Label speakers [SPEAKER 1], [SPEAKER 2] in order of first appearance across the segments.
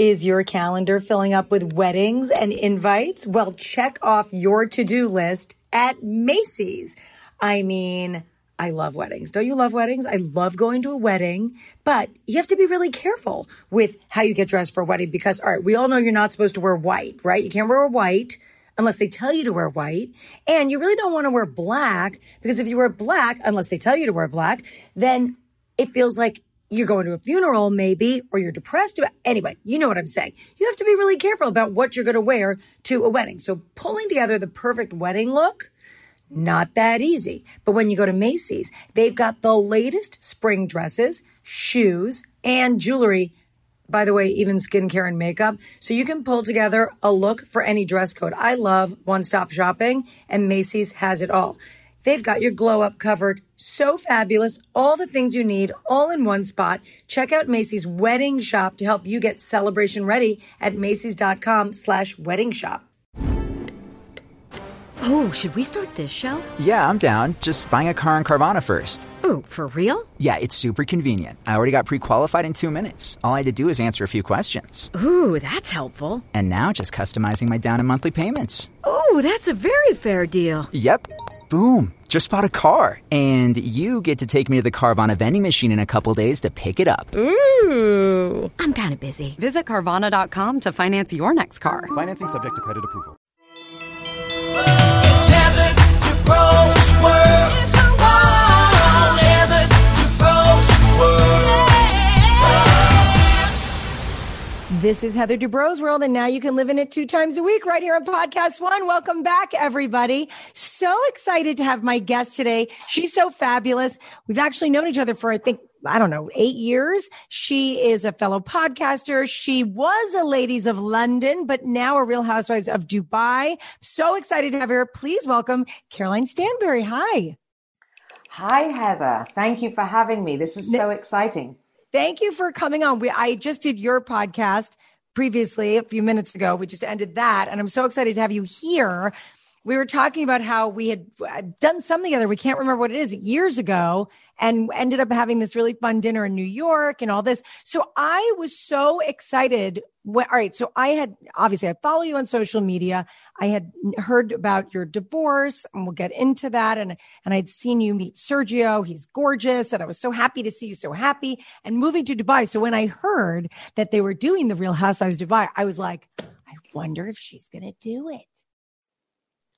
[SPEAKER 1] Is your calendar filling up with weddings and invites? Well, check off your to do list at Macy's. I mean, I love weddings. Don't you love weddings? I love going to a wedding, but you have to be really careful with how you get dressed for a wedding because, all right, we all know you're not supposed to wear white, right? You can't wear white unless they tell you to wear white. And you really don't want to wear black because if you wear black, unless they tell you to wear black, then it feels like you're going to a funeral maybe, or you're depressed about, anyway, you know what I'm saying. You have to be really careful about what you're going to wear to a wedding. So pulling together the perfect wedding look, not that easy. But when you go to Macy's, they've got the latest spring dresses, shoes, and jewelry. By the way, even skincare and makeup. So you can pull together a look for any dress code. I love one stop shopping and Macy's has it all. They've got your glow up covered. So fabulous. All the things you need all in one spot. Check out Macy's wedding shop to help you get celebration ready at Macy's.com slash wedding shop.
[SPEAKER 2] Oh, should we start this show?
[SPEAKER 3] Yeah, I'm down. Just buying a car on Carvana first.
[SPEAKER 2] Ooh, for real?
[SPEAKER 3] Yeah, it's super convenient. I already got pre qualified in two minutes. All I had to do is answer a few questions.
[SPEAKER 2] Ooh, that's helpful.
[SPEAKER 3] And now just customizing my down and monthly payments.
[SPEAKER 2] Ooh, that's a very fair deal.
[SPEAKER 3] Yep. Boom. Just bought a car. And you get to take me to the Carvana vending machine in a couple days to pick it up.
[SPEAKER 2] Ooh. I'm kind of busy.
[SPEAKER 4] Visit Carvana.com to finance your next car.
[SPEAKER 5] Financing subject to credit approval.
[SPEAKER 1] This is Heather Dubrow's world, and now you can live in it two times a week right here on Podcast One. Welcome back, everybody. So excited to have my guest today. She's so fabulous. We've actually known each other for, I think, I don't know, eight years. She is a fellow podcaster. She was a Ladies of London, but now a Real Housewives of Dubai. So excited to have her. Please welcome Caroline Stanbury. Hi.
[SPEAKER 6] Hi, Heather. Thank you for having me. This is so exciting.
[SPEAKER 1] Thank you for coming on. We, I just did your podcast previously a few minutes ago. We just ended that, and I'm so excited to have you here. We were talking about how we had done something together. We can't remember what it is years ago, and ended up having this really fun dinner in New York and all this. So I was so excited. When, all right, so I had obviously I follow you on social media. I had heard about your divorce, and we'll get into that. And and I'd seen you meet Sergio. He's gorgeous, and I was so happy to see you so happy and moving to Dubai. So when I heard that they were doing the Real Housewives Dubai, I was like, I wonder if she's going to do it.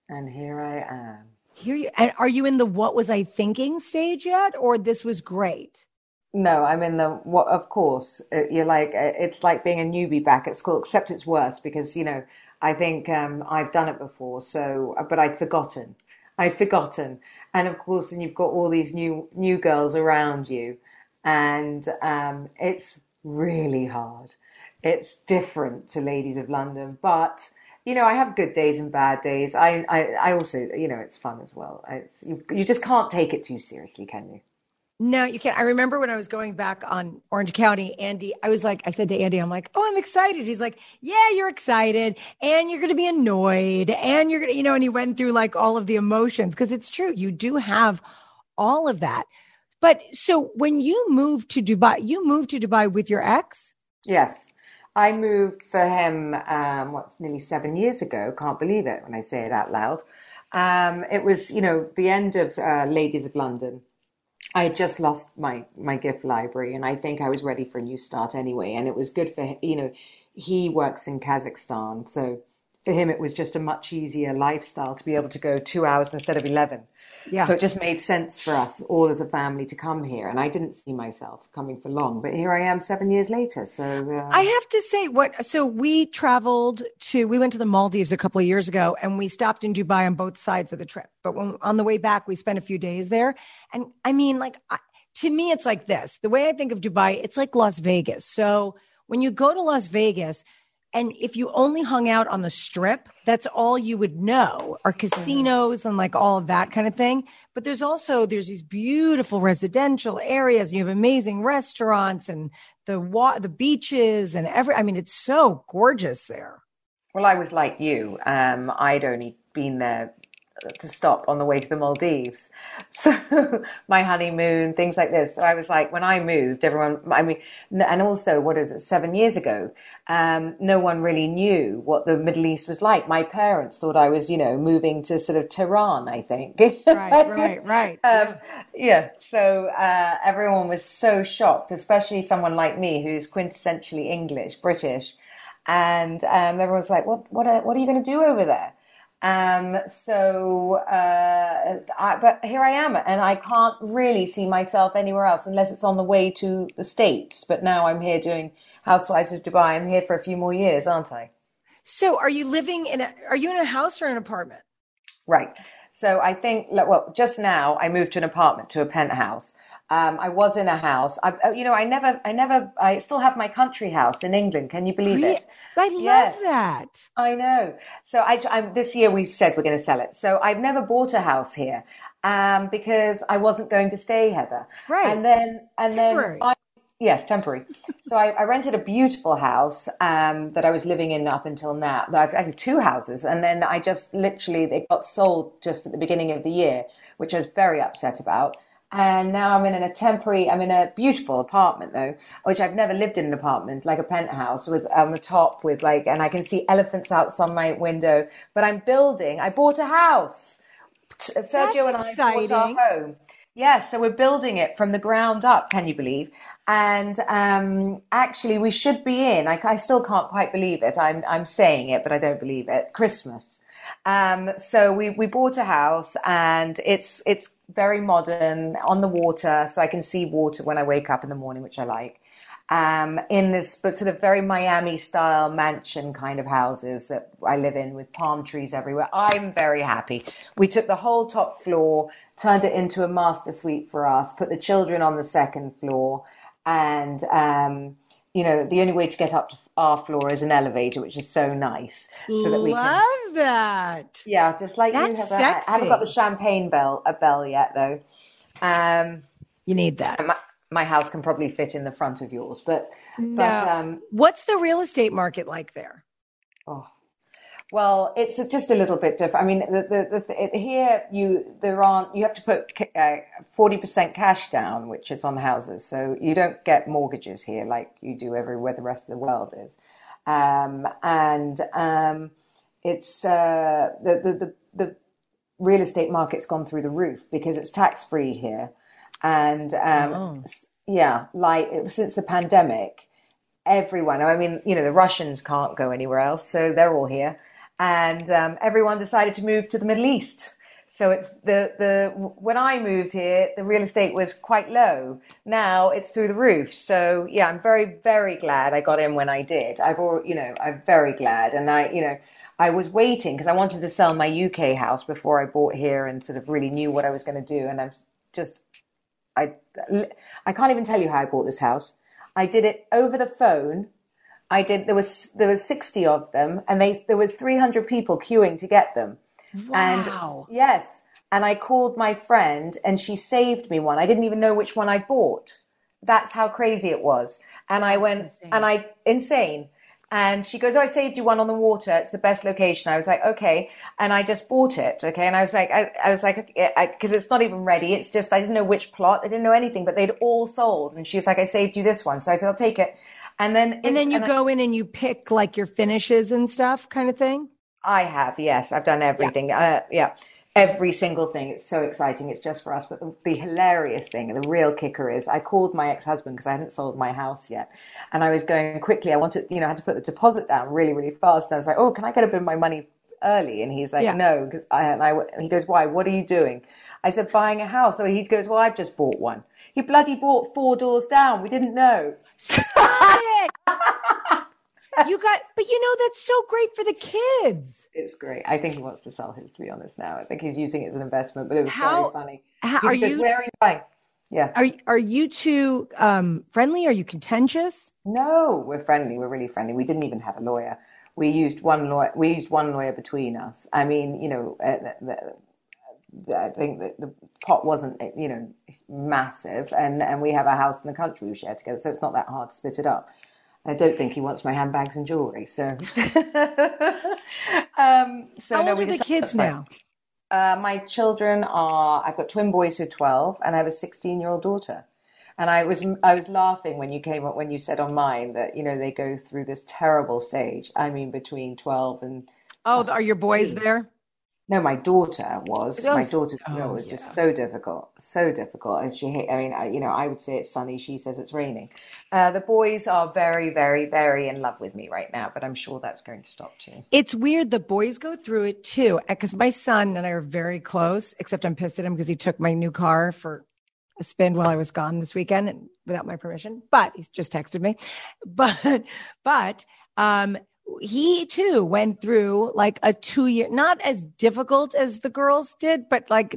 [SPEAKER 6] And here I am.
[SPEAKER 1] Here you and are you in the what was I thinking stage yet, or this was great?
[SPEAKER 6] No, I'm in the what? Of course, Uh, you're like uh, it's like being a newbie back at school, except it's worse because you know I think um, I've done it before, so uh, but I'd forgotten. I'd forgotten, and of course, and you've got all these new new girls around you, and um, it's really hard. It's different to Ladies of London, but you know, I have good days and bad days. I, I, I also, you know, it's fun as well. It's, you, you just can't take it too seriously, can you?
[SPEAKER 1] No, you can't. I remember when I was going back on Orange County, Andy, I was like, I said to Andy, I'm like, oh, I'm excited. He's like, yeah, you're excited and you're going to be annoyed and you're going to, you know, and he went through like all of the emotions because it's true. You do have all of that. But so when you moved to Dubai, you moved to Dubai with your ex?
[SPEAKER 6] Yes. I moved for him, um, what's nearly seven years ago. Can't believe it when I say it out loud. Um, it was, you know, the end of uh, Ladies of London. I had just lost my, my gift library and I think I was ready for a new start anyway. And it was good for, you know, he works in Kazakhstan. So for him, it was just a much easier lifestyle to be able to go two hours instead of 11.
[SPEAKER 1] Yeah.
[SPEAKER 6] So it just made sense for us all as a family to come here. And I didn't see myself coming for long, but here I am seven years later. So uh,
[SPEAKER 1] I have to say what so we traveled to we went to the Maldives a couple of years ago and we stopped in Dubai on both sides of the trip. But when on the way back we spent a few days there and I mean like I, to me it's like this. The way I think of Dubai, it's like Las Vegas. So when you go to Las Vegas, and if you only hung out on the strip, that's all you would know are casinos and like all of that kind of thing. But there's also there's these beautiful residential areas. And you have amazing restaurants and the wa- the beaches and every. I mean, it's so gorgeous there.
[SPEAKER 6] Well, I was like you. Um, I'd only been there to stop on the way to the Maldives. So my honeymoon, things like this. So I was like, when I moved, everyone, I mean, and also, what is it, seven years ago, um, no one really knew what the Middle East was like. My parents thought I was, you know, moving to sort of Tehran, I think.
[SPEAKER 1] Right, right, right.
[SPEAKER 6] Um, yeah, so uh, everyone was so shocked, especially someone like me who's quintessentially English, British, and um, everyone's like, "What, what, are, what are you going to do over there?" Um, so, uh, I, but here I am, and I can't really see myself anywhere else unless it's on the way to the States. But now I'm here doing Housewives of Dubai. I'm here for a few more years, aren't I?
[SPEAKER 1] So, are you living in a? Are you in a house or an apartment?
[SPEAKER 6] Right. So I think, well, just now I moved to an apartment to a penthouse. Um, I was in a house. I, uh, you know, I never, I never, I still have my country house in England. Can you believe it?
[SPEAKER 1] I love
[SPEAKER 6] Yes.
[SPEAKER 1] that.
[SPEAKER 6] I know. So I, I'm, this year we've said we're going to sell it. So I've never bought a house here um, because I wasn't going to stay, Heather.
[SPEAKER 1] Right.
[SPEAKER 6] And then, and
[SPEAKER 1] Temporary.
[SPEAKER 6] then, I, yes, temporary. so I, I rented a beautiful house um, that I was living in up until now. I've actually two houses, and then I just literally they got sold just at the beginning of the year, which I was very upset about. And now I'm in a temporary, I'm in a beautiful apartment though, which I've never lived in an apartment, like a penthouse with on the top with like, and I can see elephants outside my window, but I'm building, I bought a house. T- Sergio and I bought our home. Yes, so we're building it from the ground up, can you believe? And um, actually, we should be in. I, I still can't quite believe it. I'm, I'm saying it, but I don't believe it. Christmas. Um, so we, we bought a house and it's, it's very modern on the water. So I can see water when I wake up in the morning, which I like. Um, in this, but sort of very Miami style mansion kind of houses that I live in with palm trees everywhere. I'm very happy. We took the whole top floor, turned it into a master suite for us, put the children on the second floor, and um, you know the only way to get up to our floor is an elevator, which is so nice, so that we can.
[SPEAKER 1] love that.
[SPEAKER 6] Yeah, just like you
[SPEAKER 1] That's
[SPEAKER 6] have. I haven't got the champagne bell a bell yet though. Um,
[SPEAKER 1] You need that.
[SPEAKER 6] my, my house can probably fit in the front of yours, but but
[SPEAKER 1] No.
[SPEAKER 6] um,
[SPEAKER 1] What's the real estate market like there?
[SPEAKER 6] Oh, well, it's just a little bit different. I mean, the, the, the, it, here you there aren't you have to put uh, forty percent cash down, which is on houses, so you don't get mortgages here like you do everywhere the rest of the world is, um, and um, it's uh, the, the the the real estate market's gone through the roof because it's tax free here, and um, s- yeah, like it, since the pandemic everyone. I mean, you know, the Russians can't go anywhere else, so they're all here, and um, everyone decided to move to the Middle East. So it's the the when I moved here, the real estate was quite low. Now it's through the roof. So yeah, I'm very very glad I got in when I did. I've al- you know I'm very glad, and I you know. I was waiting because I wanted to sell my UK house before I bought here and sort of really knew what I was going to do. And I'm just I, I can't even tell you how I bought this house. I did it over the phone. I did. There was there was sixty of them, and they there were three hundred people queuing to get them.
[SPEAKER 1] Wow.
[SPEAKER 6] And yes, and I called my friend, and she saved me one. I didn't even know which one I bought. That's how crazy it was. And I went,
[SPEAKER 1] insane.
[SPEAKER 6] and I insane. And she goes, "Oh, I saved you one on the water. It's the best location." I was like, "Okay," and I just bought it. Okay, and I was like, I, I was like, because it's not even ready. It's just I didn't know which plot. I didn't know anything, but they'd all sold. And she was like, "I saved you this one," so I said, "I'll take it." And then
[SPEAKER 1] And then you
[SPEAKER 6] I-
[SPEAKER 1] go in and you pick like your finishes and stuff kind of thing?
[SPEAKER 6] I have, yes. I've done everything. Uh, yeah. Every single thing. It's so exciting. It's just for us. But the, the hilarious thing, the real kicker is I called my ex husband because I hadn't sold my house yet. And I was going quickly. I wanted, you know, I had to put the deposit down really, really fast. And I was like, oh, can I get a bit of my money early? And he's like,
[SPEAKER 1] Yeah.
[SPEAKER 6] no. 'cause I, and I, and he goes, why? What are you doing? I said, buying a house. So he goes, well, I've just bought one. He bloody bought four doors down. We didn't know.
[SPEAKER 1] It. you got, but you know, that's so great for the kids.
[SPEAKER 6] It's great. I think he wants to sell his, to be honest, now. I think he's using it as an investment, but it was
[SPEAKER 1] How-
[SPEAKER 6] very funny.
[SPEAKER 1] how- are you-
[SPEAKER 6] Where are you buying? Yeah.
[SPEAKER 1] Are, are you two um, friendly? Are you contentious?
[SPEAKER 6] No, we're friendly. We're really friendly. We didn't even have a lawyer. We used one lawyer. We used one lawyer between us. I mean, you know, uh, the, I think that the pot wasn't, you know, massive, and and we have a house in the country we share together, so it's not that hard to split it up. I don't think he wants my handbags and jewelry. So, um, so
[SPEAKER 1] How
[SPEAKER 6] no,
[SPEAKER 1] old are the kids now?
[SPEAKER 6] Uh, my children are. I've got twin boys who are twelve, and I have a sixteen-year-old daughter. And I was I was laughing when you came up when you said on mine that you know they go through this terrible stage. I mean, between twelve and
[SPEAKER 1] Oh, are your boys there?
[SPEAKER 6] No, my daughter was. My
[SPEAKER 1] was-
[SPEAKER 6] daughter
[SPEAKER 1] oh,
[SPEAKER 6] no, it was
[SPEAKER 1] yeah.
[SPEAKER 6] just so difficult, so difficult. And she, I mean, I, you know, I would say it's sunny. She says it's raining. Uh, the boys are very, very, very in love with me right now, but I'm sure that's going to stop too.
[SPEAKER 1] It's weird. The boys go through it too. Because my son and I are very close, except I'm pissed at him because he took my new car for a spin while I was gone this weekend and without my permission. But he's just texted me. But, but, um, he too went through like a two year, not as difficult as the girls did, but like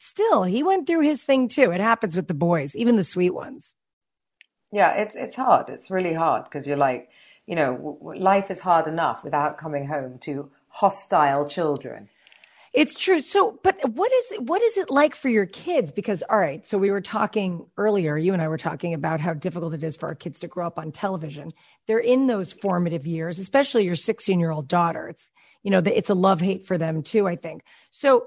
[SPEAKER 1] still, he went through his thing too. It happens with the boys, even the sweet ones.
[SPEAKER 6] Yeah, it's it's hard. It's really hard because you're like, you know, w- life is hard enough without coming home to hostile children.
[SPEAKER 1] It's true. So, but what is what is it like for your kids? Because all right, so we were talking earlier. You and I were talking about how difficult it is for our kids to grow up on television. They're in those formative years, especially your 16 year old daughter. It's you know it's a love hate for them too. I think. So,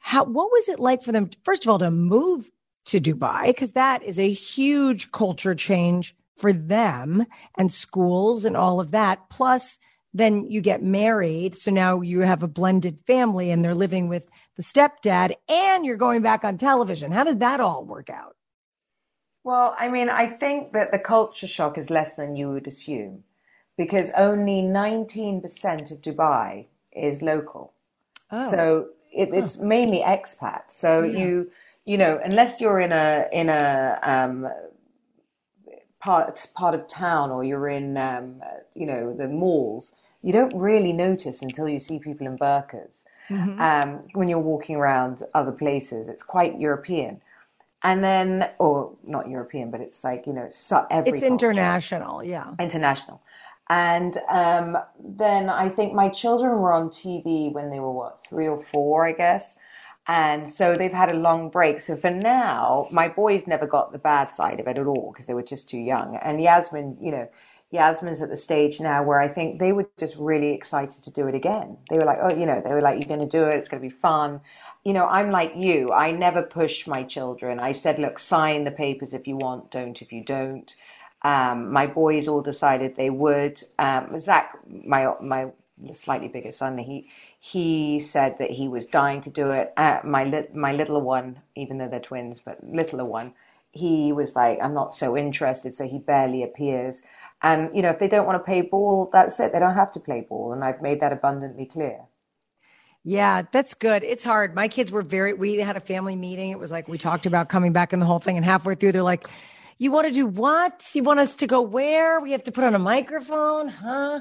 [SPEAKER 1] how what was it like for them? First of all, to move to Dubai because that is a huge culture change for them and schools and all of that. Plus then you get married. So now you have a blended family and they're living with the stepdad and you're going back on television. How did that all work out?
[SPEAKER 6] Well, I mean, I think that the culture shock is less than you would assume because only 19% of Dubai is local. So it, it's mainly expats. So you, you know, unless you're in a in a um, part part of town or you're in, um, you know, the malls, you don't really notice until you see people in burqas. Um, when you're walking around other places, it's quite European. And then, or not European, but it's like you know, it's so- every
[SPEAKER 1] It's
[SPEAKER 6] culture
[SPEAKER 1] international. Yeah.
[SPEAKER 6] international. And um, then I think my children were on TV when they were what three or four, I guess. And so they've had a long break. So for now, my boys never got the bad side of it at all because they were just too young. And Yasmin, you know, Yasmin's at the stage now where I think they were just really excited to do it again. They were like, oh, you know, they were like, you're going to do it. It's going to be fun. You know, I'm like you. I never push my children. I said, look, sign the papers if you want, don't if you don't. Um, my boys all decided they would. Um, Zach, my my slightly bigger son, he he said that he was dying to do it. Uh, my lit my littler one, even though they're twins, but littler one, he was like, I'm not so interested, so he barely appears. And you know, if they don't want to play ball, that's it. They don't have to play ball, and I've made that abundantly clear.
[SPEAKER 1] Yeah, that's good. It's hard. My kids were very, we had a family meeting. It was like we talked about coming back in the whole thing. And halfway through, they're like, You want to do what? You want us to go where? We have to put on a microphone? Huh?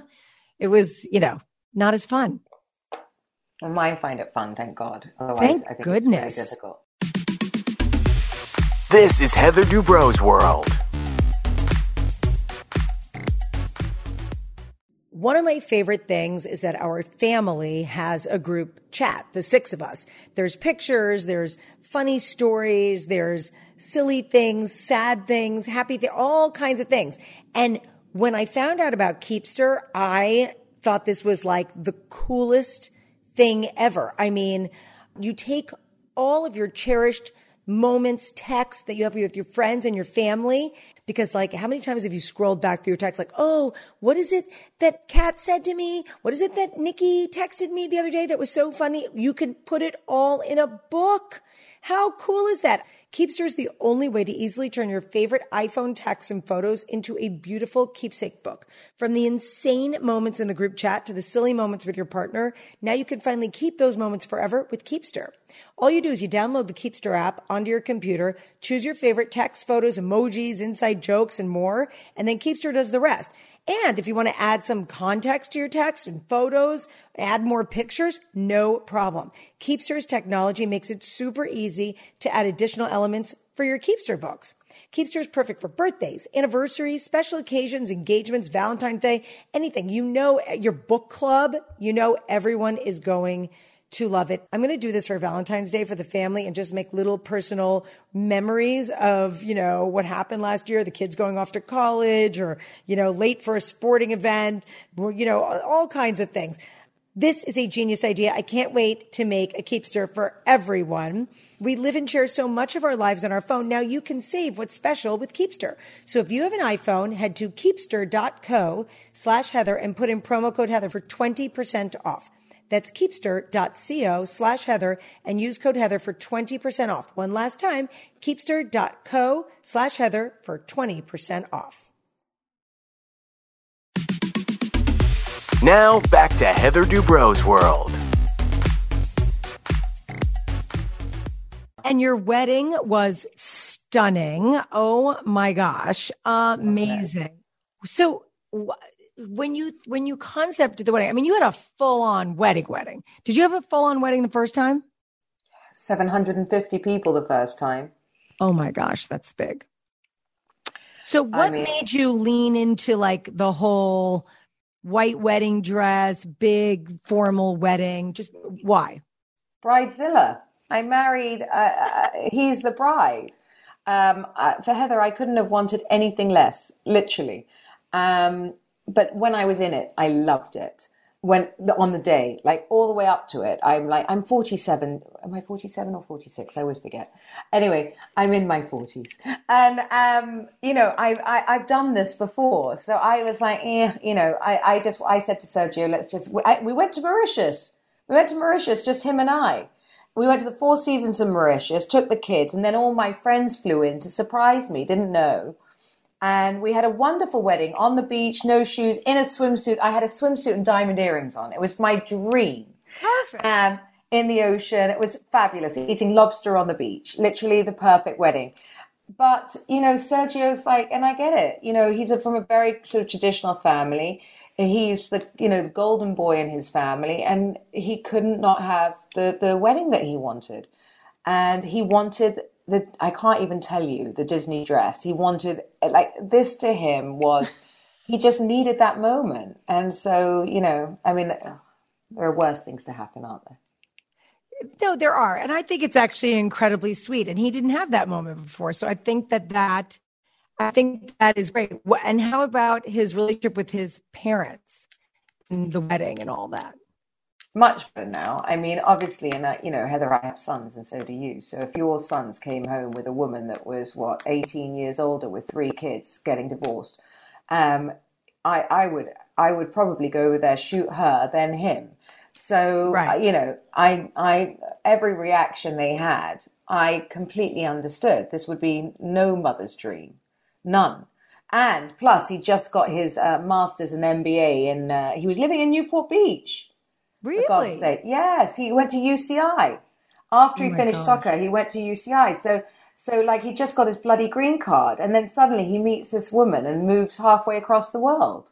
[SPEAKER 1] It was, you know, not as fun.
[SPEAKER 6] And mine find it fun, thank God. Otherwise,
[SPEAKER 1] Thank
[SPEAKER 6] I think
[SPEAKER 1] goodness.
[SPEAKER 6] it's very difficult.
[SPEAKER 5] This is Heather Dubrow's world.
[SPEAKER 1] One of my favorite things is that our family has a group chat, the six of us. There's pictures, there's funny stories, there's silly things, sad things, happy things, all kinds of things. And when I found out about Keepster, I thought this was like the coolest thing ever. I mean, you take all of your cherished moments, texts that you have with your friends and your family. Because like, how many times have you scrolled back through your text like, oh, what is it that Kat said to me? What is it that Nikki texted me the other day that was so funny? You can put it all in a book. How cool is that? Keepster is the only way to easily turn your favorite iPhone texts and photos into a beautiful keepsake book. From the insane moments in the group chat to the silly moments with your partner, now you can finally keep those moments forever with Keepster. All you do is you download the Keepster app onto your computer, choose your favorite text, photos, emojis, inside jokes, and more, and then Keepster does the rest. And if you want to add some context to your text and photos, add more pictures, no problem. Keepster's technology makes it super easy to add additional elements for your Keepster books. Keepster is perfect for birthdays, anniversaries, special occasions, engagements, Valentine's Day, anything. You know, your book club, you know, everyone is going to love it. I'm going to do this for Valentine's Day for the family and just make little personal memories of, you know, what happened last year, the kids going off to college or, you know, late for a sporting event, you know, all kinds of things. This is a genius idea. I can't wait to make a Keepster for everyone. We live and share so much of our lives on our phone. Now you can save what's special with Keepster. So if you have an iPhone, head to keepster.co slash Heather and put in promo code Heather for 20% off. That's keepster.co slash Heather and use code Heather for 20% off. One last time, keepster.co slash Heather for 20% off.
[SPEAKER 5] Now back to Heather Dubrow's world.
[SPEAKER 1] And your wedding was stunning. Oh my gosh. Amazing. So wh- when you when you concepted the wedding, I mean you had a full-on wedding wedding. Did you have a full-on wedding the first time?
[SPEAKER 6] 750 people the first time.
[SPEAKER 1] Oh my gosh, that's big. So what
[SPEAKER 6] mean-
[SPEAKER 1] made you lean into like the whole white wedding dress, big formal wedding? Just why?
[SPEAKER 6] Bridezilla. I married, uh, uh, he's the bride. Um, uh, for Heather, I couldn't have wanted anything less, literally. Um, but when I was in it, I loved it. When on the day, like all the way up to it, I'm like, I'm 47. Am I 47 or 46? I always forget. Anyway, I'm in my 40s, and um, you know, I've I, I've done this before, so I was like, eh, you know, I, I just I said to Sergio, let's just. I, we went to Mauritius. We went to Mauritius, just him and I. We went to the Four Seasons in Mauritius, took the kids, and then all my friends flew in to surprise me. Didn't know. And we had a wonderful wedding on the beach, no shoes, in a swimsuit. I had a swimsuit and diamond earrings on. It was my dream.
[SPEAKER 1] Perfect.
[SPEAKER 6] Um, in the ocean, it was fabulous. Eating lobster on the beach, literally the perfect wedding. But you know, Sergio's like, and I get it. You know, he's a, from a very sort of traditional family. He's the you know the golden boy in his family, and he couldn't not have the the wedding that he wanted, and he wanted the I can't even tell you the Disney dress. He wanted like this to him was he just needed that moment, and so you know, I mean, there are worse things to happen, aren't there?
[SPEAKER 1] No, there are. And I think it's actually incredibly sweet. And he didn't have that moment before. So I think that that, I think that is great. And how about his relationship with his parents and the wedding and all that?
[SPEAKER 6] Much better now. I mean, obviously, and I, you know, Heather, I have sons, and so do you. So if your sons came home with a woman that was what eighteen years older with three kids, getting divorced, um, I, I would, I would probably go over there, shoot her, then him. So
[SPEAKER 1] Right.
[SPEAKER 6] uh, you know, I, I, every reaction they had, I completely understood. This would be no mother's dream, none. And plus, he just got his uh, master's and MBA, and uh, he was living in Newport Beach.
[SPEAKER 1] Really?
[SPEAKER 6] Yes, he went to UCI. After he
[SPEAKER 1] Oh my
[SPEAKER 6] finished
[SPEAKER 1] gosh.
[SPEAKER 6] soccer, he went to UCI. So, so like he just got his bloody green card, and then suddenly he meets this woman and moves halfway across the world.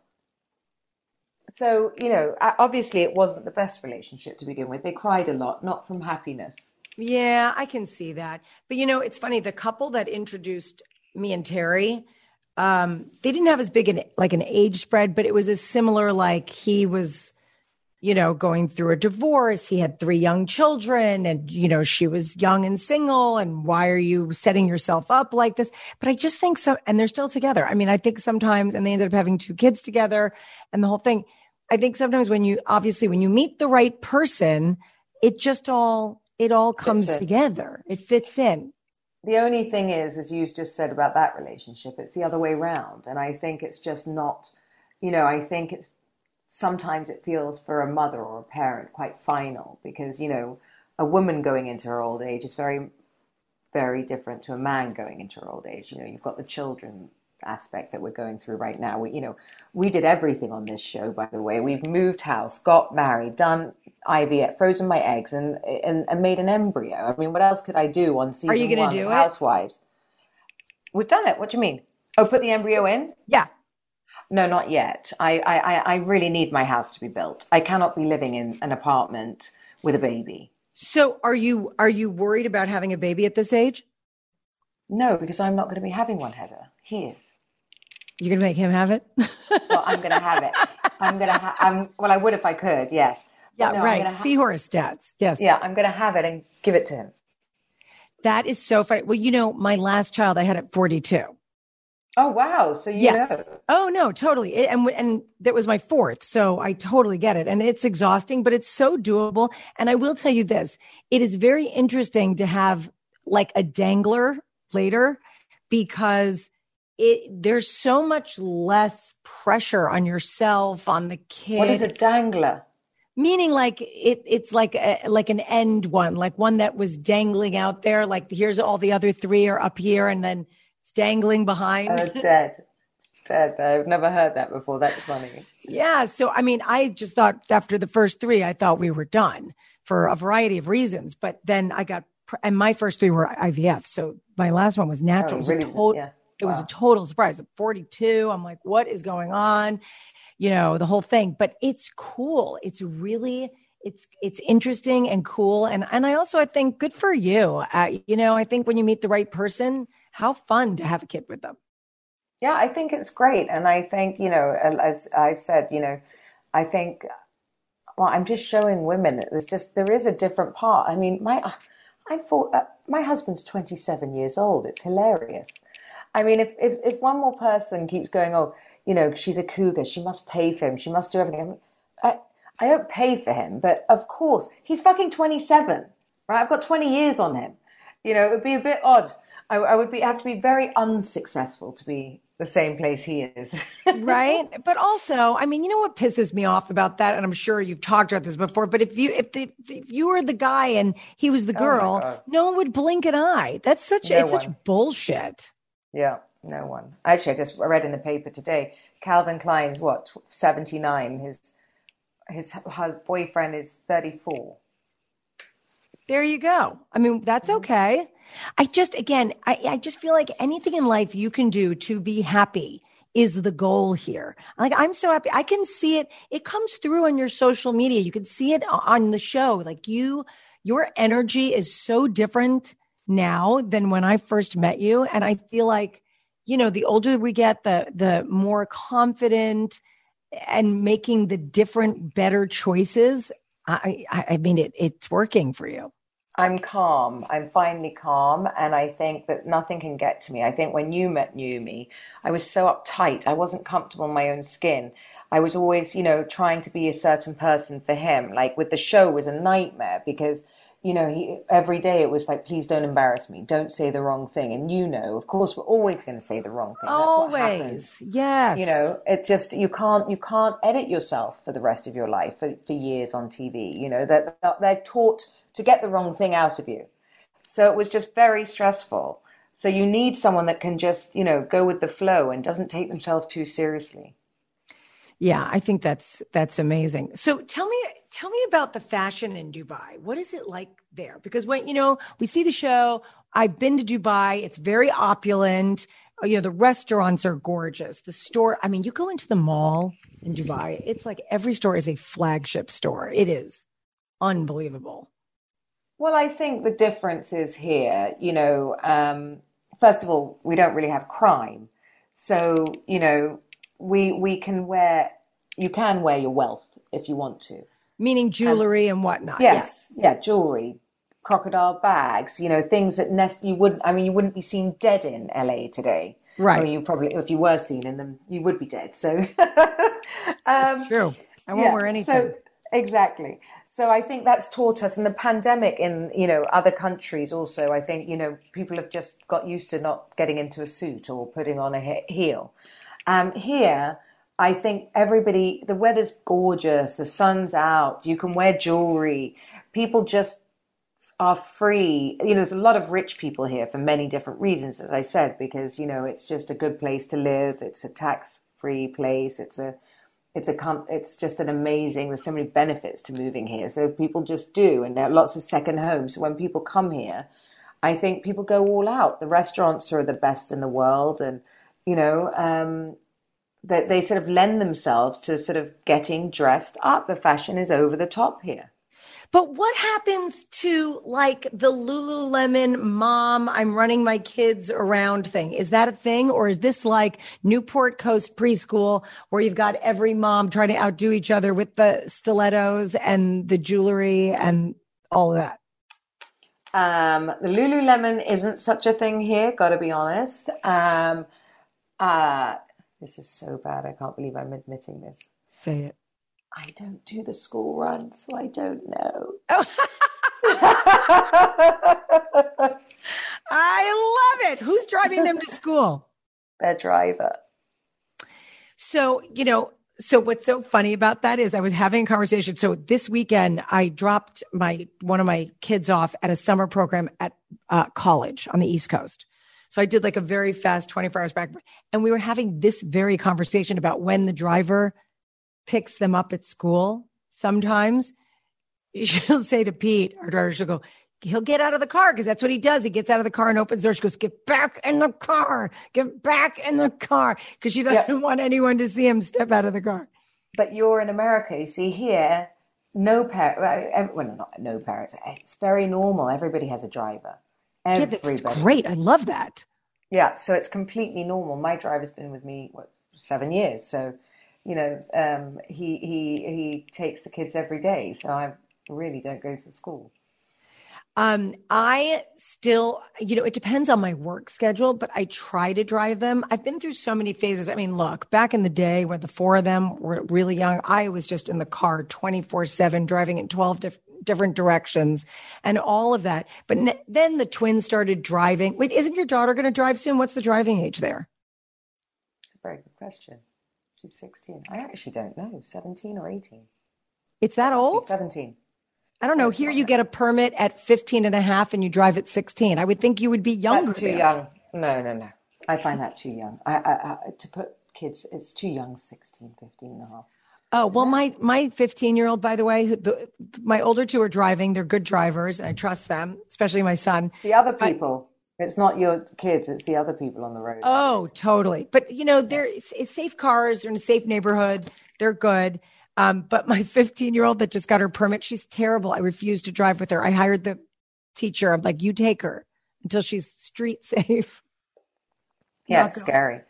[SPEAKER 6] So, you know, obviously it wasn't the best relationship to begin with. They cried a lot, not from happiness.
[SPEAKER 1] Yeah, I can see that. But you know, it's funny. The couple that introduced me and Terry, um, they didn't have as big an like an age spread, but it was a similar. Like he was, you know, going through a divorce. He had three young children, and you know, she was young and single. And why are you setting yourself up like this? But I just think so. And they're still together. I mean, I think sometimes, and they ended up having two kids together, and the whole thing. I think sometimes when you obviously when you meet the right person, it just all it all comes
[SPEAKER 6] in.
[SPEAKER 1] together. It fits in.
[SPEAKER 6] The only thing is, as you just said about that relationship, it's the other way around. And I think it's just not, you know, I think it's sometimes it feels for a mother or a parent quite final because, you know, a woman going into her old age is very, very different to a man going into her old age. You know, you've got the children aspect that we're going through right now. We, you know, we did everything on this show, by the way. We've moved house, got married, done IVF, frozen my eggs, and and, and made an embryo. I mean, what else could I do on season Are
[SPEAKER 1] you gonna
[SPEAKER 6] one
[SPEAKER 1] do
[SPEAKER 6] of
[SPEAKER 1] it?
[SPEAKER 6] Housewives? We've done it. What do you mean? Oh, put the embryo in?
[SPEAKER 1] Yeah.
[SPEAKER 6] No, not yet. I, I, I- really need my house to be built. I cannot be living in an apartment with a baby.
[SPEAKER 1] So are you are you worried about having a baby at this age?
[SPEAKER 6] No, because I'm not going to be having one, Heather. He is.
[SPEAKER 1] You're gonna make him have it?
[SPEAKER 6] Well, I'm going to have it. I'm going to have. I'm. Well, I would if I could. Yes.
[SPEAKER 1] yeah,
[SPEAKER 6] No,
[SPEAKER 1] right.
[SPEAKER 6] ha-
[SPEAKER 1] Seahorse stats. Yes.
[SPEAKER 6] Yeah, I'm going to have it and give it to him.
[SPEAKER 1] That is so funny. Well, you know, my last child I had at 42.
[SPEAKER 6] Oh wow! So you
[SPEAKER 1] Yeah.
[SPEAKER 6] know.
[SPEAKER 1] Oh no, totally. It- and and that was my fourth, so I totally get it. And it's exhausting, but it's so doable. And I will tell you this: it is very interesting to have like a dangler later because it there's so much less pressure on yourself, on the kid.
[SPEAKER 6] What is a dangler?
[SPEAKER 1] Meaning, like it, it's like a, like an end one, like one that was dangling out there. Like here's all the other three are up here, and then it's dangling behind.
[SPEAKER 6] Oh, dead. Dead. I've never heard that before. That's funny.
[SPEAKER 1] Yeah. So, I mean, I just thought after the first three, I thought we were done for a variety of reasons. But then I got, and my first three were IVF. So my last one was natural.
[SPEAKER 6] Oh,
[SPEAKER 1] it was?
[SPEAKER 6] Yeah.
[SPEAKER 1] it was a total surprise. At 42, I'm like, what is going on? You know, the whole thing. But it's cool. It's really, it's it's interesting and cool. And and I also I think good for you. Uh, you know, I think when you meet the right person, how fun to have a kid with them.
[SPEAKER 6] Yeah, I think it's great. And I think, you know, as I've said, you know, I think, well, I'm just showing women that there's just, there is a different part. I mean, my, I thought, uh, my husband's 27 years old. It's hilarious. I mean, if, if, if one more person keeps going, oh, you know, she's a cougar, she must pay for him, she must do everything. I, mean, I, I don't pay for him, but of course, he's fucking 27, right? I've got 20 years on him. You know, it would be a bit odd. I, I would be have to be very unsuccessful to be the same place he is.
[SPEAKER 1] right but also i mean you know what pisses me off about that and i'm sure you've talked about this before but if you if the if you were the guy and he was the
[SPEAKER 6] Oh
[SPEAKER 1] girl
[SPEAKER 6] God.
[SPEAKER 1] no one would blink an eye that's such
[SPEAKER 6] No
[SPEAKER 1] it's such bullshit
[SPEAKER 6] Yeah, no one. Actually, I just read in the paper today. Calvin Klein's what seventy nine. His his his boyfriend is thirty four.
[SPEAKER 1] there you go i mean that's
[SPEAKER 6] Mm-hmm.
[SPEAKER 1] okay i just again I, I just feel like anything in life you can do to be happy is the goal here. Like i'm so happy. I can see it. It comes through on your social media. You can see it on the show. Like you your energy is so different now than when i first met you. And i feel like you know the older we get the the more confident and making the different better choices i i, I mean it it's working for you
[SPEAKER 6] I'm calm. I'm finally calm, and I think that nothing can get to me. I think when you met knew me, I was so uptight. I wasn't comfortable in my own skin. I was always, you know, trying to be a certain person for him. Like with the show was a nightmare because, you know, he every day it was like, please don't embarrass me. Don't say the wrong thing. And you know, of course, we're always going to say the wrong thing. That's
[SPEAKER 1] always yes
[SPEAKER 6] you know it just you can't you can't edit yourself for the rest of your life for, for years on tv you know that they're, they're taught to get the wrong thing out of you so it was just very stressful so you need someone that can just you know go with the flow and doesn't take themselves too seriously
[SPEAKER 1] Yeah, I think that's that's amazing. So tell me tell me about the fashion in Dubai. What is it like there? Because when you know, we see the show, I've been to Dubai, it's very opulent. You know, the restaurants are gorgeous. The store, I mean, you go into the mall in Dubai, it's like every store is a flagship store. It is unbelievable.
[SPEAKER 6] Well, I think the difference is here, you know, um, first of all, we don't really have crime. So, you know, we we can wear you can wear your wealth if you want to.
[SPEAKER 1] Meaning jewelry and whatnot.
[SPEAKER 6] Yes, yeah, jewelry, crocodile bags, you know, things that nest you wouldn't I mean you wouldn't be seen dead in LA today.
[SPEAKER 1] Right.
[SPEAKER 6] I mean, you probably if you were seen in them, you would be dead. So um
[SPEAKER 1] True. I won't
[SPEAKER 6] yeah,
[SPEAKER 1] wear anything.
[SPEAKER 6] So, exactly. So I think that's taught us, and the pandemic in you know other countries also. I think you know people have just got used to not getting into a suit or putting on a heel. Um, here, I think everybody. The weather's gorgeous. The sun's out. You can wear jewelry. People just are free. You know, there's a lot of rich people here for many different reasons, as I said, because you know it's just a good place to live. It's a tax-free place. It's a it's a it's just an amazing there's so many benefits to moving here. So people just do and there are lots of second homes. So when people come here i think people go all out. The restaurants are the best in the world and you know um that they sort of lend themselves to sort of getting dressed up. The fashion is over the top here
[SPEAKER 1] But what happens to like the Lululemon mom, I'm running my kids around thing? Is that a thing? Or is this like Newport Coast preschool where you've got every mom trying to outdo each other with the stilettos and the jewelry and all of that?
[SPEAKER 6] Um, the Lululemon isn't such a thing here, got to be honest. Um, Uh, this is so bad. I can't believe I'm admitting this.
[SPEAKER 1] Say it.
[SPEAKER 6] I don't do the school run, so I don't know.
[SPEAKER 1] I love it. Who's driving them to school?
[SPEAKER 6] Their driver.
[SPEAKER 1] So, you know, so what's so funny about that is I was having a conversation. So this weekend, I dropped my one of my kids off at a summer program at uh, college on the East Coast. So I did like a very fast 24 hours back, and we were having this very conversation about when the driver picks them up at school. Sometimes she'll say to Pete, our driver, she'll go, he'll get out of the car because that's what he does. He gets out of the car and opens the door. She goes, get back in the car, get back in the car because she doesn't want anyone to see him step out of the car.
[SPEAKER 6] But you're in America. You see, here, no parent, well, not no parents. It's very normal. Everybody has a driver.
[SPEAKER 1] Yeah, that's
[SPEAKER 6] Everybody.
[SPEAKER 1] great. I love that.
[SPEAKER 6] Yeah, so it's completely normal. My driver's been with me what seven years, so you know um, he he he takes the kids every day. So I really don't go to the school.
[SPEAKER 1] Um, I still, you know, it depends on my work schedule, but I try to drive them. I've been through so many phases. I mean, look, back in the day when the four of them were really young, I was just in the car 24 seven, driving in 12 diff- different directions and all of that. But n- then the twins started driving. Wait, isn't your daughter going to drive soon? What's the driving age there?
[SPEAKER 6] It's a very good question. She's 16. I actually don't know, 17 or 18.
[SPEAKER 1] It's that old?
[SPEAKER 6] 17.
[SPEAKER 1] I don't know. Here you get a permit at 15 and a half and you drive at 16. I would think you would be younger.
[SPEAKER 6] That's too
[SPEAKER 1] there.
[SPEAKER 6] young. No, no, no. I find that too young. I, I, I, to put kids, it's too young, 16, 15 and a half.
[SPEAKER 1] Oh well, my my 15 year old, by the way, the, my older two are driving. They're good drivers, and I trust them, especially my son.
[SPEAKER 6] The other people, it's not your kids, it's the other people on the road.
[SPEAKER 1] Oh, totally. But you know, they're it's, it's safe cars. They're in a safe neighborhood. They're good. Um, but my 15 year old that just got her permit, she's terrible. I refuse to drive with her. I hired the teacher. I'm like, you take her until she's street safe.
[SPEAKER 6] yeah, it's scary.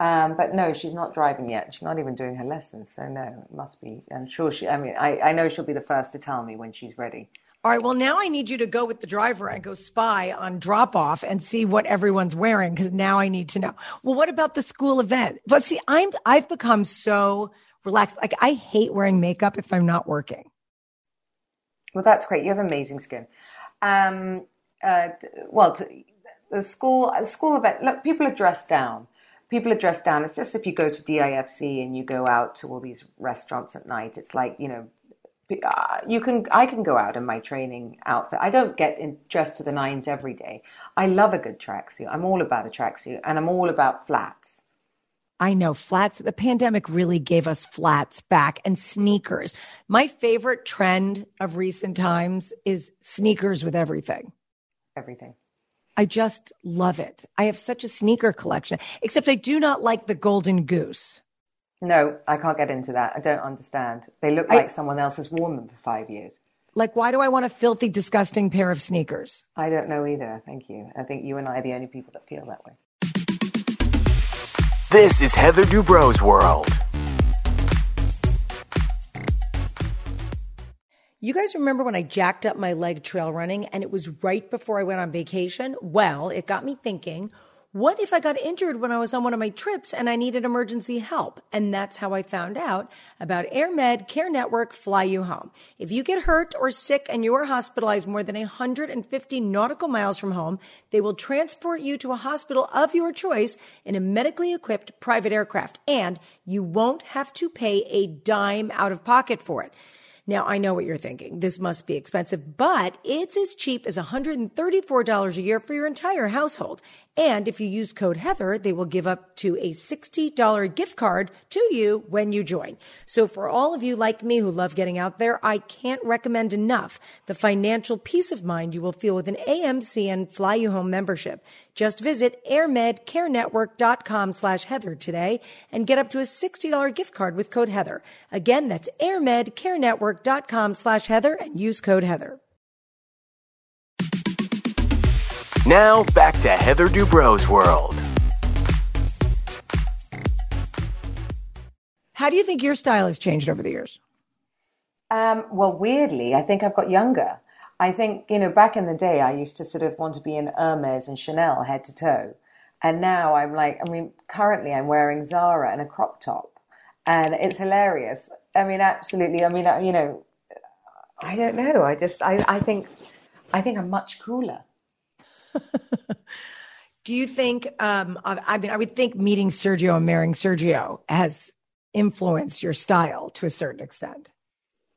[SPEAKER 6] Um, but no, she's not driving yet. She's not even doing her lessons. So no, it must be. I'm sure she, I mean, I, I know she'll be the first to tell me when she's ready.
[SPEAKER 1] All right. Well, now I need you to go with the driver and go spy on drop off and see what everyone's wearing because now I need to know. Well, what about the school event? But see, I'm I've become so relaxed. Like I hate wearing makeup if I'm not working.
[SPEAKER 6] Well, that's great. You have amazing skin. Um, uh, well, to, the school school event. Look, people are dressed down. People are dressed down. It's just if you go to DIFC and you go out to all these restaurants at night. It's like you know, Uh, you can. I can go out in my training outfit. I don't get in, dressed to the nines every day. I love a good tracksuit. I'm all about a tracksuit, and I'm all about flats.
[SPEAKER 1] I know flats. The pandemic really gave us flats back and sneakers. My favorite trend of recent times is sneakers with everything.
[SPEAKER 6] Everything.
[SPEAKER 1] I just love it. I have such a sneaker collection, except I do not like the golden goose.
[SPEAKER 6] No, I can't get into that. I don't understand. They look
[SPEAKER 1] I-
[SPEAKER 6] like someone else has worn them for five years.
[SPEAKER 1] Like, why do I want a filthy, disgusting pair of sneakers?
[SPEAKER 6] I don't know either. Thank you. I think you and I are the only people that feel that way.
[SPEAKER 5] This is Heather Dubrow's world.
[SPEAKER 1] You guys remember when I jacked up my leg trail running and it was right before I went on vacation? Well, it got me thinking, what if I got injured when I was on one of my trips and I needed emergency help? And that's how I found out about AirMed Care Network Fly You Home. If you get hurt or sick and you are hospitalized more than 150 nautical miles from home, they will transport you to a hospital of your choice in a medically equipped private aircraft and you won't have to pay a dime out of pocket for it. Now, I know what you're thinking. This must be expensive, but it's as cheap as $134 a year for your entire household. And if you use code Heather, they will give up to a $60 gift card to you when you join. So for all of you like me who love getting out there, I can't recommend enough the financial peace of mind you will feel with an AMC and Fly You Home membership. Just visit airmedcarenetwork.com slash Heather today and get up to a $60 gift card with code Heather. Again, that's airmedcarenetwork.com slash Heather and use code Heather.
[SPEAKER 5] Now back to Heather Dubrow's world.
[SPEAKER 1] How do you think your style has changed over the years?
[SPEAKER 6] Um, well, weirdly, I think I've got younger. I think, you know, back in the day, I used to sort of want to be in Hermes and Chanel head to toe. And now I'm like, I mean, currently I'm wearing Zara and a crop top, and it's hilarious. I mean, absolutely. I mean, you know, I don't know. I just, I, I think, I think I'm much cooler.
[SPEAKER 1] Do you think? Um, I mean, I would think meeting Sergio and marrying Sergio has influenced your style to a certain extent.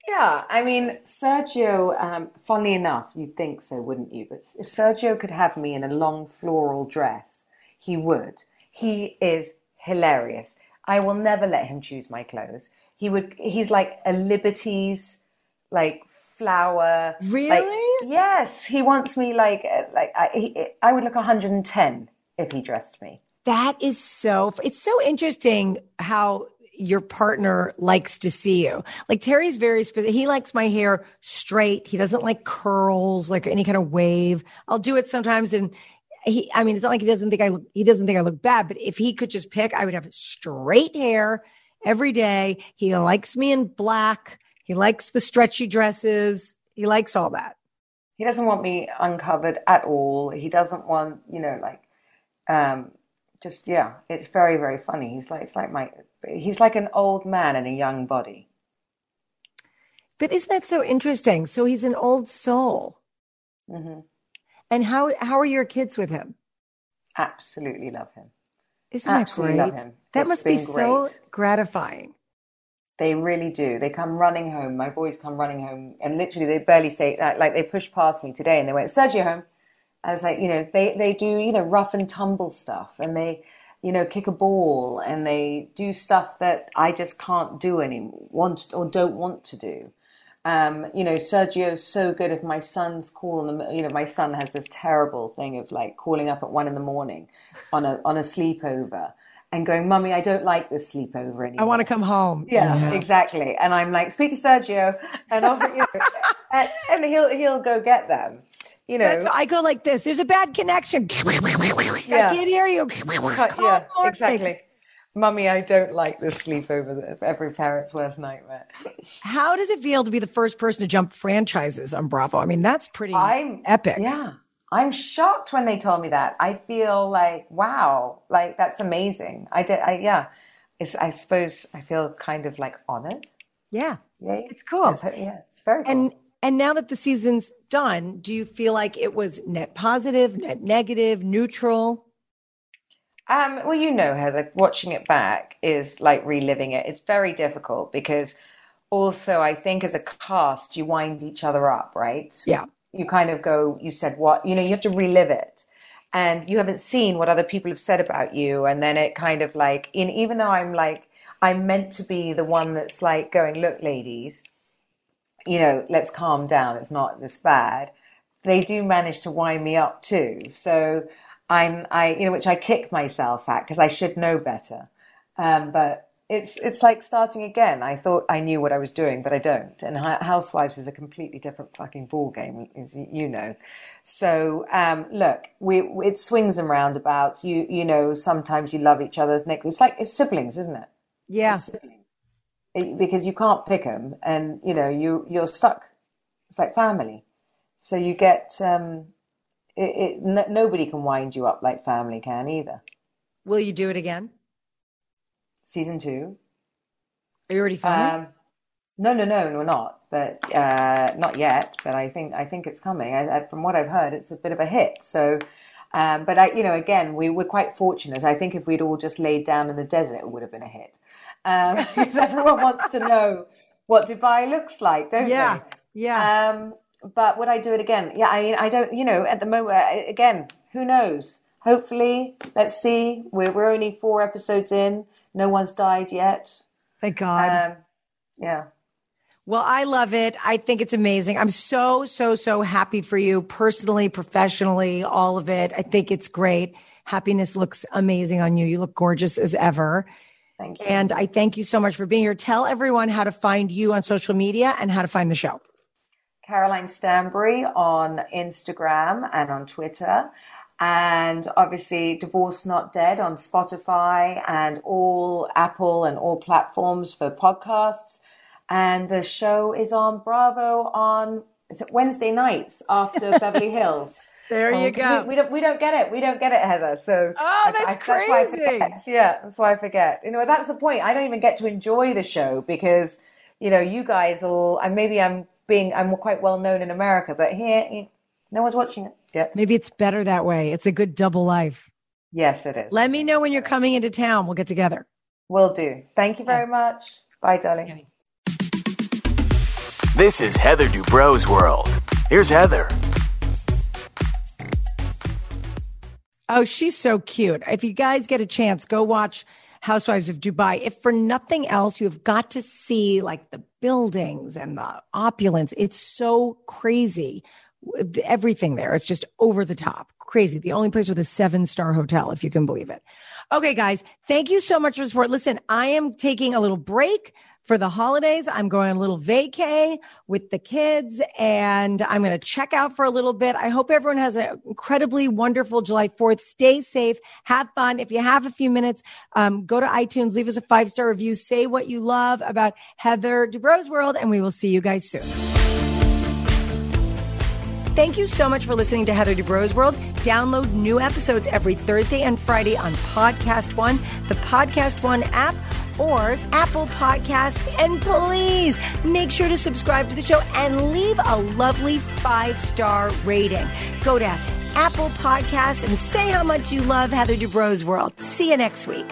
[SPEAKER 6] Yeah, I mean, Sergio, um, funny enough, you'd think so, wouldn't you? But if Sergio could have me in a long floral dress, he would. He is hilarious. I will never let him choose my clothes. He would, he's like a Liberties, like flower. like-
[SPEAKER 1] Really?
[SPEAKER 6] yes, he wants me like, uh, like I, he, I would look 110 if he dressed me.
[SPEAKER 1] That is so. It's so interesting how your partner likes to see you. Like Terry's very specific. He likes my hair straight. He doesn't like curls, like any kind of wave. I'll do it sometimes, and he. I mean, it's not like he doesn't think I. Look, he doesn't think I look bad. But if he could just pick, I would have straight hair every day. He likes me in black. He likes the stretchy dresses. He likes all that.
[SPEAKER 6] He doesn't want me uncovered at all. He doesn't want, you know, like, um, just yeah. It's very very funny. He's like it's like my he's like an old man in a young body.
[SPEAKER 1] But isn't that so interesting? So he's an old soul.
[SPEAKER 6] hmm
[SPEAKER 1] And how how are your kids with him?
[SPEAKER 6] Absolutely love him.
[SPEAKER 1] Isn't that great? That
[SPEAKER 6] It's
[SPEAKER 1] must be
[SPEAKER 6] been
[SPEAKER 1] so gratifying.
[SPEAKER 6] They really do. They come running home. My boys come running home, and literally they barely say like, like they pushed past me today, and they went Sergio home. I was like, you know, they they do you know rough and tumble stuff, and they you know kick a ball, and they do stuff that I just can't do any want or don't want to do. Um, you know, Sergio's so good. If my son's call in you know, my son has this terrible thing of like calling up at one in the morning on a on a sleepover and going, "Mummy, I don't like this sleepover anymore."
[SPEAKER 1] I want to come home.
[SPEAKER 6] Yeah, exactly. And I'm like, speak to Sergio, and I'll, you know, and, and he'll he'll go get them. You know,
[SPEAKER 1] That's I go like this. There's a bad connection.
[SPEAKER 6] Yeah.
[SPEAKER 1] I can't hear you.
[SPEAKER 6] Cut- yeah,
[SPEAKER 1] Morgan.
[SPEAKER 6] exactly. Mummy, I don't like this sleepover. Every parent's worst nightmare.
[SPEAKER 1] How does it feel to be the first person to jump franchises on Bravo? I mean, that's pretty
[SPEAKER 6] I'm
[SPEAKER 1] epic.
[SPEAKER 6] Yeah, I'm shocked when they told me that. I feel like wow, like that's amazing. I did. I yeah. It's, I suppose I feel kind of like honored.
[SPEAKER 1] Yeah.
[SPEAKER 6] Yeah,
[SPEAKER 1] It's cool.
[SPEAKER 6] It's, yeah, it's very cool.
[SPEAKER 1] And and now that the season's done, do you feel like it was net positive, net negative, neutral?
[SPEAKER 6] Um, well, you know, Heather, watching it back is like reliving it. It's very difficult because also I think as a cast, you wind each other up, right?
[SPEAKER 1] Yeah.
[SPEAKER 6] You kind of go, you said what, you know, you have to relive it. And you haven't seen what other people have said about you. And then it kind of like, in, even though I'm like, I'm meant to be the one that's like going, look, ladies, you know, let's calm down. It's not this bad. They do manage to wind me up too. So I'm, I, you know, which I kick myself at because I should know better. Um, but it's, it's like starting again. I thought I knew what I was doing, but I don't. And Housewives is a completely different fucking ball game, as you, know. So, um, look, we, it swings and roundabouts. You, you know, sometimes you love each other's neck. It's like, it's siblings, isn't it?
[SPEAKER 1] Yeah.
[SPEAKER 6] it- because you can't pick them, and you know you you're stuck. It's like family, so you get um, it. it n- nobody can wind you up like family can either.
[SPEAKER 1] Will you do it again?
[SPEAKER 6] Season two.
[SPEAKER 1] Are you already filming?
[SPEAKER 6] Um, no, no, no, we're not. But uh, not yet. But I think I think it's coming. I, I, from what I've heard, it's a bit of a hit. So, um, but I, you know, again, we we're quite fortunate. I think if we'd all just laid down in the desert, it would have been a hit. Um, because everyone wants to know what Dubai looks like, don't
[SPEAKER 1] yeah.
[SPEAKER 6] they?
[SPEAKER 1] Yeah.
[SPEAKER 6] Um, but would I do it again? Yeah, I mean, I don't, you know, at the moment, again, who knows? Hopefully, let's see. We're, we're only four episodes in. No one's died yet.
[SPEAKER 1] Thank God.
[SPEAKER 6] Um, yeah.
[SPEAKER 1] Well, I love it. I think it's amazing. I'm so, so, so happy for you personally, professionally, all of it. I think it's great. Happiness looks amazing on you. You look gorgeous as ever.
[SPEAKER 6] Thank you.
[SPEAKER 1] And I thank you so much for being here. Tell everyone how to find you on social media and how to find the show.
[SPEAKER 6] Caroline Stanbury on Instagram and on Twitter. And obviously, Divorce Not Dead on Spotify and all Apple and all platforms for podcasts. And the show is on Bravo on is it Wednesday nights after Beverly Hills.
[SPEAKER 1] There you
[SPEAKER 6] Um, 'cause
[SPEAKER 1] go.
[SPEAKER 6] We, we don't we don't get it. We don't get it, Heather. So
[SPEAKER 1] Oh, that's
[SPEAKER 6] why I
[SPEAKER 1] crazy.
[SPEAKER 6] forget. Yeah, that's why I forget. You know, that's the point. I don't even get to enjoy the show because you know you guys all. And maybe I'm being I'm quite well known in America, but here you, no one's watching it yet.
[SPEAKER 1] Maybe it's better that way. It's a good double life.
[SPEAKER 6] Yes, it is.
[SPEAKER 1] Let me know when you're coming into town. We'll get together.
[SPEAKER 6] Will do. Thank you very much. Bye, darling.
[SPEAKER 5] This is Heather Dubrow's world. Here's Heather.
[SPEAKER 1] Oh, she's so cute. If you guys get a chance, go watch Housewives of Dubai. If for nothing else, you have got to see like the buildings and the opulence. It's so crazy. Everything there. It's just over the top. Crazy. The only place with a seven star hotel, if you can believe it. Okay, guys, thank you so much for support. Listen, I am taking a little break for the holidays. I'm going a little vacay with the kids and I'm going to check out for a little bit. I hope everyone has an incredibly wonderful July 4th. Stay safe, have fun. If you have a few minutes, um, go to iTunes, leave us a five star review, say what you love about Heather Dubrow's World, and we will see you guys soon. Thank you so much for listening to Heather Dubrow's World. Download new episodes every Thursday and Friday on Podcast One, the Podcast One app, or Apple Podcasts. And please make sure to subscribe to the show and leave a lovely five star rating. Go to Apple Podcasts and say how much you love Heather Dubrow's World. See you next week.